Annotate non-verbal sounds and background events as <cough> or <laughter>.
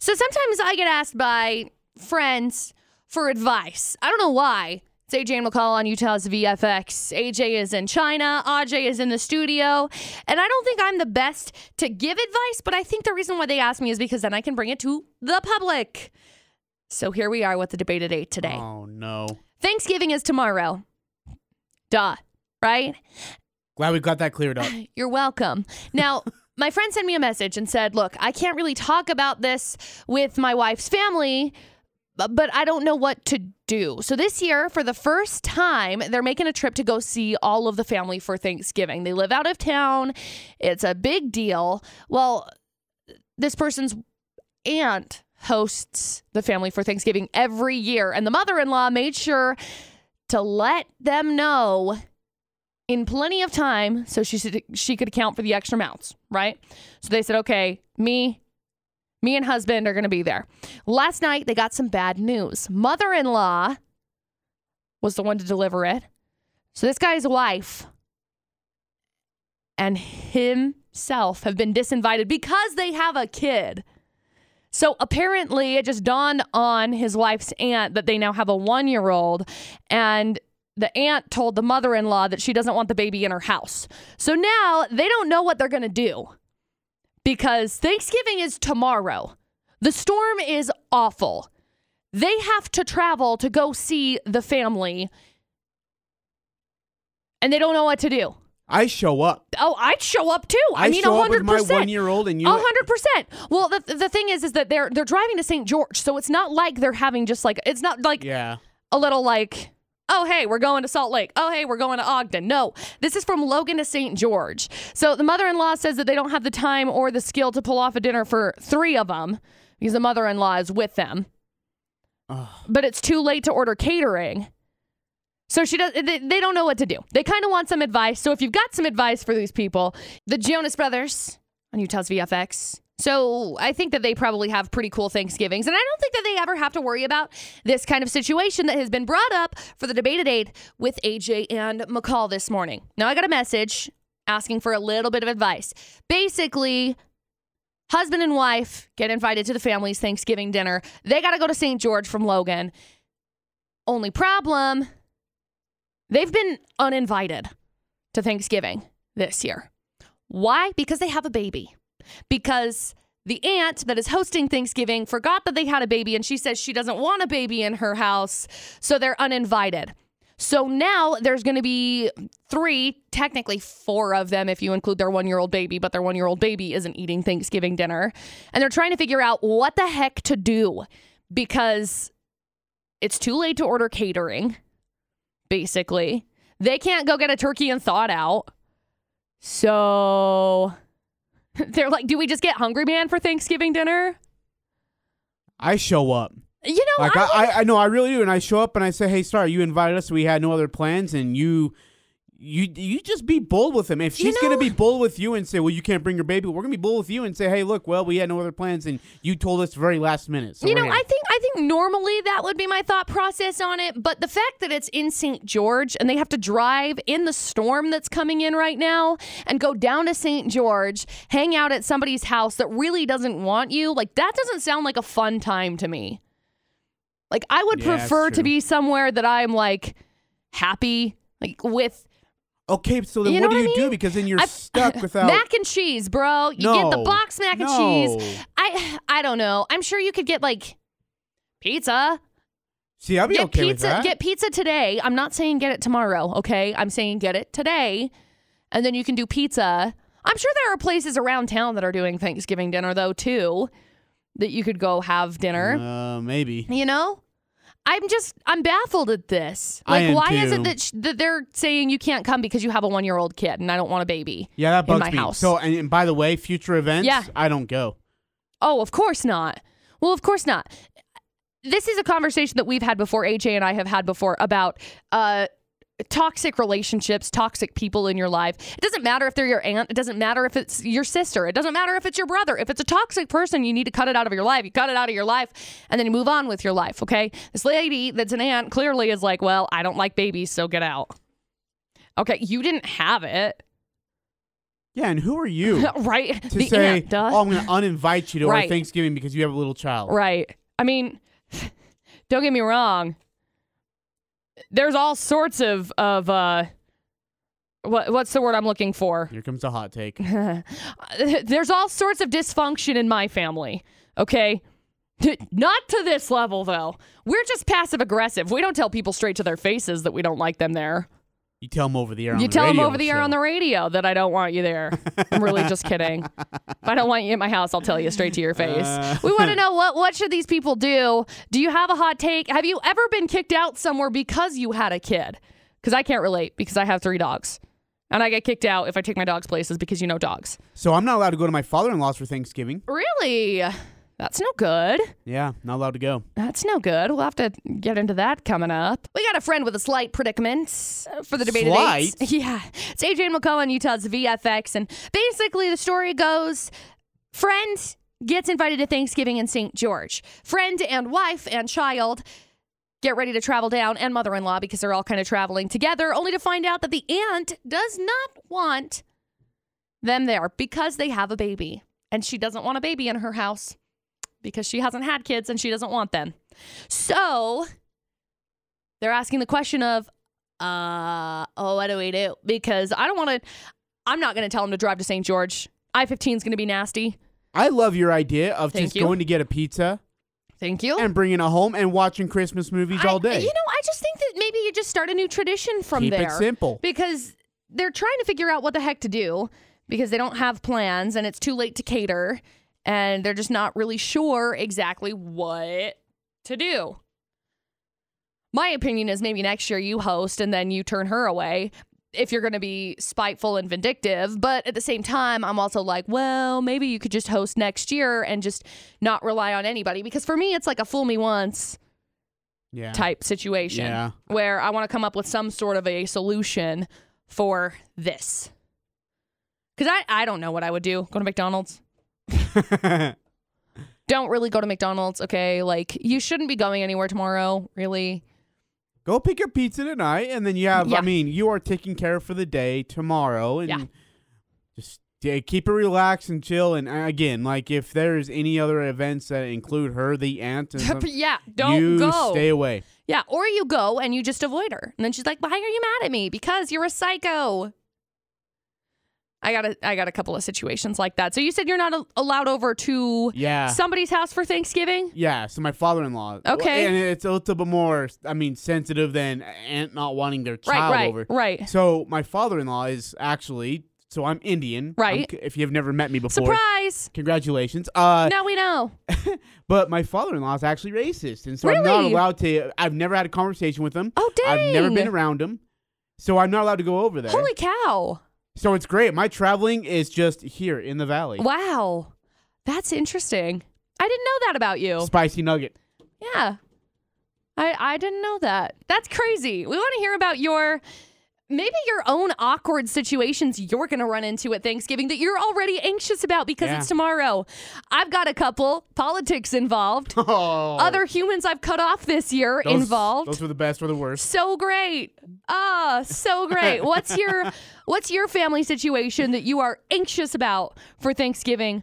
So sometimes I get asked by friends for advice. I don't know why. It's AJ and McCall on Utah's VFX. AJ is in China. AJ is in the studio. And I don't think I'm the best to give advice, but I think the reason why they ask me is because then I can bring it to the public. So here we are with the debate at 8 today. Oh no. Thanksgiving is tomorrow. Duh, right? Glad we got that cleared up. <laughs> You're welcome. Now, <laughs> my friend sent me a message and said, Look, I can't really talk about this with my wife's family, but I don't know what to do. So this year, for the first time, they're making a trip to go see all of the family for Thanksgiving. They live out of town, it's a big deal. Well, this person's aunt hosts the family for Thanksgiving every year, and the mother in law made sure to let them know in plenty of time so she should, she could account for the extra mounts, right? So they said, okay, me, me and husband are going to be there. Last night they got some bad news. Mother-in-law was the one to deliver it. So this guy's wife and himself have been disinvited because they have a kid. So apparently, it just dawned on his wife's aunt that they now have a one year old, and the aunt told the mother in law that she doesn't want the baby in her house. So now they don't know what they're going to do because Thanksgiving is tomorrow. The storm is awful. They have to travel to go see the family, and they don't know what to do. I show up. Oh, I'd show up too. I, I mean, show up hundred with my one-year-old and you. A hundred percent. Well, the the thing is, is that they're they're driving to St. George, so it's not like they're having just like it's not like Yeah. a little like. Oh, hey, we're going to Salt Lake. Oh, hey, we're going to Ogden. No, this is from Logan to St. George. So the mother in law says that they don't have the time or the skill to pull off a dinner for three of them because the mother in law is with them. Ugh. But it's too late to order catering. So she does. They, they don't know what to do. They kind of want some advice. So if you've got some advice for these people, the Jonas Brothers on Utah's VFX. So I think that they probably have pretty cool Thanksgivings, and I don't think that they ever have to worry about this kind of situation that has been brought up for the debate at eight with AJ and McCall this morning. Now I got a message asking for a little bit of advice. Basically, husband and wife get invited to the family's Thanksgiving dinner. They got to go to St. George from Logan. Only problem, they've been uninvited to Thanksgiving this year. Why? Because they have a baby. Because the aunt that is hosting Thanksgiving forgot that they had a baby and she says she doesn't want a baby in her house, so they're uninvited. So now there's going to be three, technically four of them if you include their one year old baby, but their one year old baby isn't eating Thanksgiving dinner. And they're trying to figure out what the heck to do because it's too late to order catering, basically. They can't go get a turkey and thaw it out. So <laughs> they're like, do we just get Hungry Man for Thanksgiving dinner? I show up. You know, Like I, I, I, I know I really do, and I show up and I say, "Hey, Star, you invited us. We had no other plans, and you, you, you just be bold with him. If You she's gonna be bold with you and say, "Well, you can't bring your baby," we're gonna be bold with you and say, "Hey, look, well, we had no other plans, and you told us very last minute." So you know, here." I think I think normally that would be my thought process on it, but the fact that it's in St. George and they have to drive in the storm that's coming in right now and go down to St. George, hang out at somebody's house that really doesn't want you, like that doesn't sound like a fun time to me. Like I would Yeah, prefer to be somewhere that I'm like happy, like with okay, so then You what do what you I do? Because then you're I- stuck <laughs> without. mac and cheese, bro. You get the box mac and No. cheese. I <sighs> I don't know. I'm sure you could get like pizza. See, I'll be get okay with pizza. that. Get pizza today. I'm not saying get it tomorrow. Okay, I'm saying get it today, and then you can do pizza. I'm sure there are places around town that are doing Thanksgiving dinner though too, that you could go have dinner. uh, maybe. You know. I'm just I'm baffled at this. Like, why is it that, sh- that they're saying you can't come because you have a one year old kid and I don't want a baby? Yeah, that in bugs my me. house. So, and, and by the way, future events, Yeah. I don't go. Oh, of course not. Well, of course not. This is a conversation that we've had before, AJ and I have had before about uh toxic relationships, toxic people in your life. It doesn't matter if they're your aunt, it doesn't matter if it's your sister, it doesn't matter if it's your brother. If it's a toxic person, you need to cut it out of your life. You cut it out of your life and then you move on with your life, okay? This lady that's an aunt clearly is like, "Well, I don't like babies, so get out." Okay, you didn't have it. Yeah, and who are you <laughs> right? to the say, aunt, duh. "Oh, I'm going to uninvite you to Right. our Thanksgiving because you have a little child"? Right. I mean, <laughs> don't get me wrong. There's all sorts of of uh what what's the word I'm looking for? <laughs> Here comes a hot take. There's all sorts of dysfunction in my family. Okay? <laughs> Not to this level though. We're just passive aggressive. We don't tell people straight to their faces that we don't like them there. You tell them over the air. on You the tell them over the air on the radio that I don't want you there. I'm really just kidding. If I don't want you in my house, I'll tell you straight to your face. Uh. we want to <laughs> know what what should these people do? Do you have a hot take? Have you ever been kicked out somewhere because you had a kid? Because I can't relate because I have three dogs. And I get kicked out if I take my dogs places because you know dogs. So I'm not allowed to go to my father-in-law's for Thanksgiving. Really? That's no good. Yeah, not allowed to go. That's no good. We'll have to get into that coming up. We got a friend with a slight predicament uh, for the debate Slight? <laughs> Yeah. It's AJ and McCall, Utah's VFX. And basically, the story goes friend gets invited to Thanksgiving in St. George. Friend and wife and child get ready to travel down, and mother in law because they're all kind of traveling together, only to find out that the aunt does not want them there because they have a baby. And she doesn't want a baby in her house because she hasn't had kids and she doesn't want them. So they're asking the question of, uh, oh, what do we do? Because I don't want to, I'm not going to tell them to drive to St. George. I 15 is going to be nasty. I love your idea of Thank just you. going to get a pizza Thank you. and bringing it home and watching Christmas movies I- all day. You know, I just think that maybe you just start a new tradition from Keep there. it simple. because they're trying to figure out what the heck to do because they don't have plans and it's too late to cater and they're just not really sure exactly what to do. My opinion is maybe next year you host and then you turn her away if you're going to be spiteful and vindictive. But at the same time, I'm also like, well, maybe you could just host next year and just not rely on anybody because for me, it's like a fool me once Yeah. type situation Yeah. where I want to come up with some sort of a solution for this. Because I, I don't know what I would do. Go to McDonald's. <laughs> Don't really go to McDonald's, okay? Like, you shouldn't be going anywhere tomorrow, really. Go pick your pizza tonight, and then you have. Yeah. I mean, you are taking care of for the day tomorrow, and Yeah. just yeah, keep it relaxed and chill. And uh, again, like if there's any other events that include her, the aunt, and <laughs> yeah, don't you go. stay away. yeah, or you go and you just avoid her. And then she's like, why are you mad at me? Because you're a psycho. I got a, I got a couple of situations like that. So you said you're not a- allowed over to Yeah. somebody's house for Thanksgiving? yeah, so my father-in-law. Okay. and it's a little bit more, I mean, sensitive than aunt not wanting their child right, over. right. So my father-in-law is actually, so I'm Indian. Right. I'm- if you've never met me before, Surprise! congratulations. Uh, now we know. <laughs> But my father-in-law is actually racist, and so I'm not allowed to. I've never had a conversation with him. Oh, dang. I've never been around him, so I'm not allowed to go over there. Holy cow. So it's great. My traveling is just here in the valley. Wow. That's interesting. I didn't know that about you. Spicy nugget. Yeah. I I didn't know that. That's crazy. We want to hear about your maybe your own awkward situations you're going to run into at Thanksgiving that you're already anxious about because Yeah. it's tomorrow. I've got a couple politics involved. <laughs> Oh, Other humans I've cut off this year those, involved. Those were the best or the worst. so great. Ah, so great. <laughs> What's your what's your family situation that you are anxious about for Thanksgiving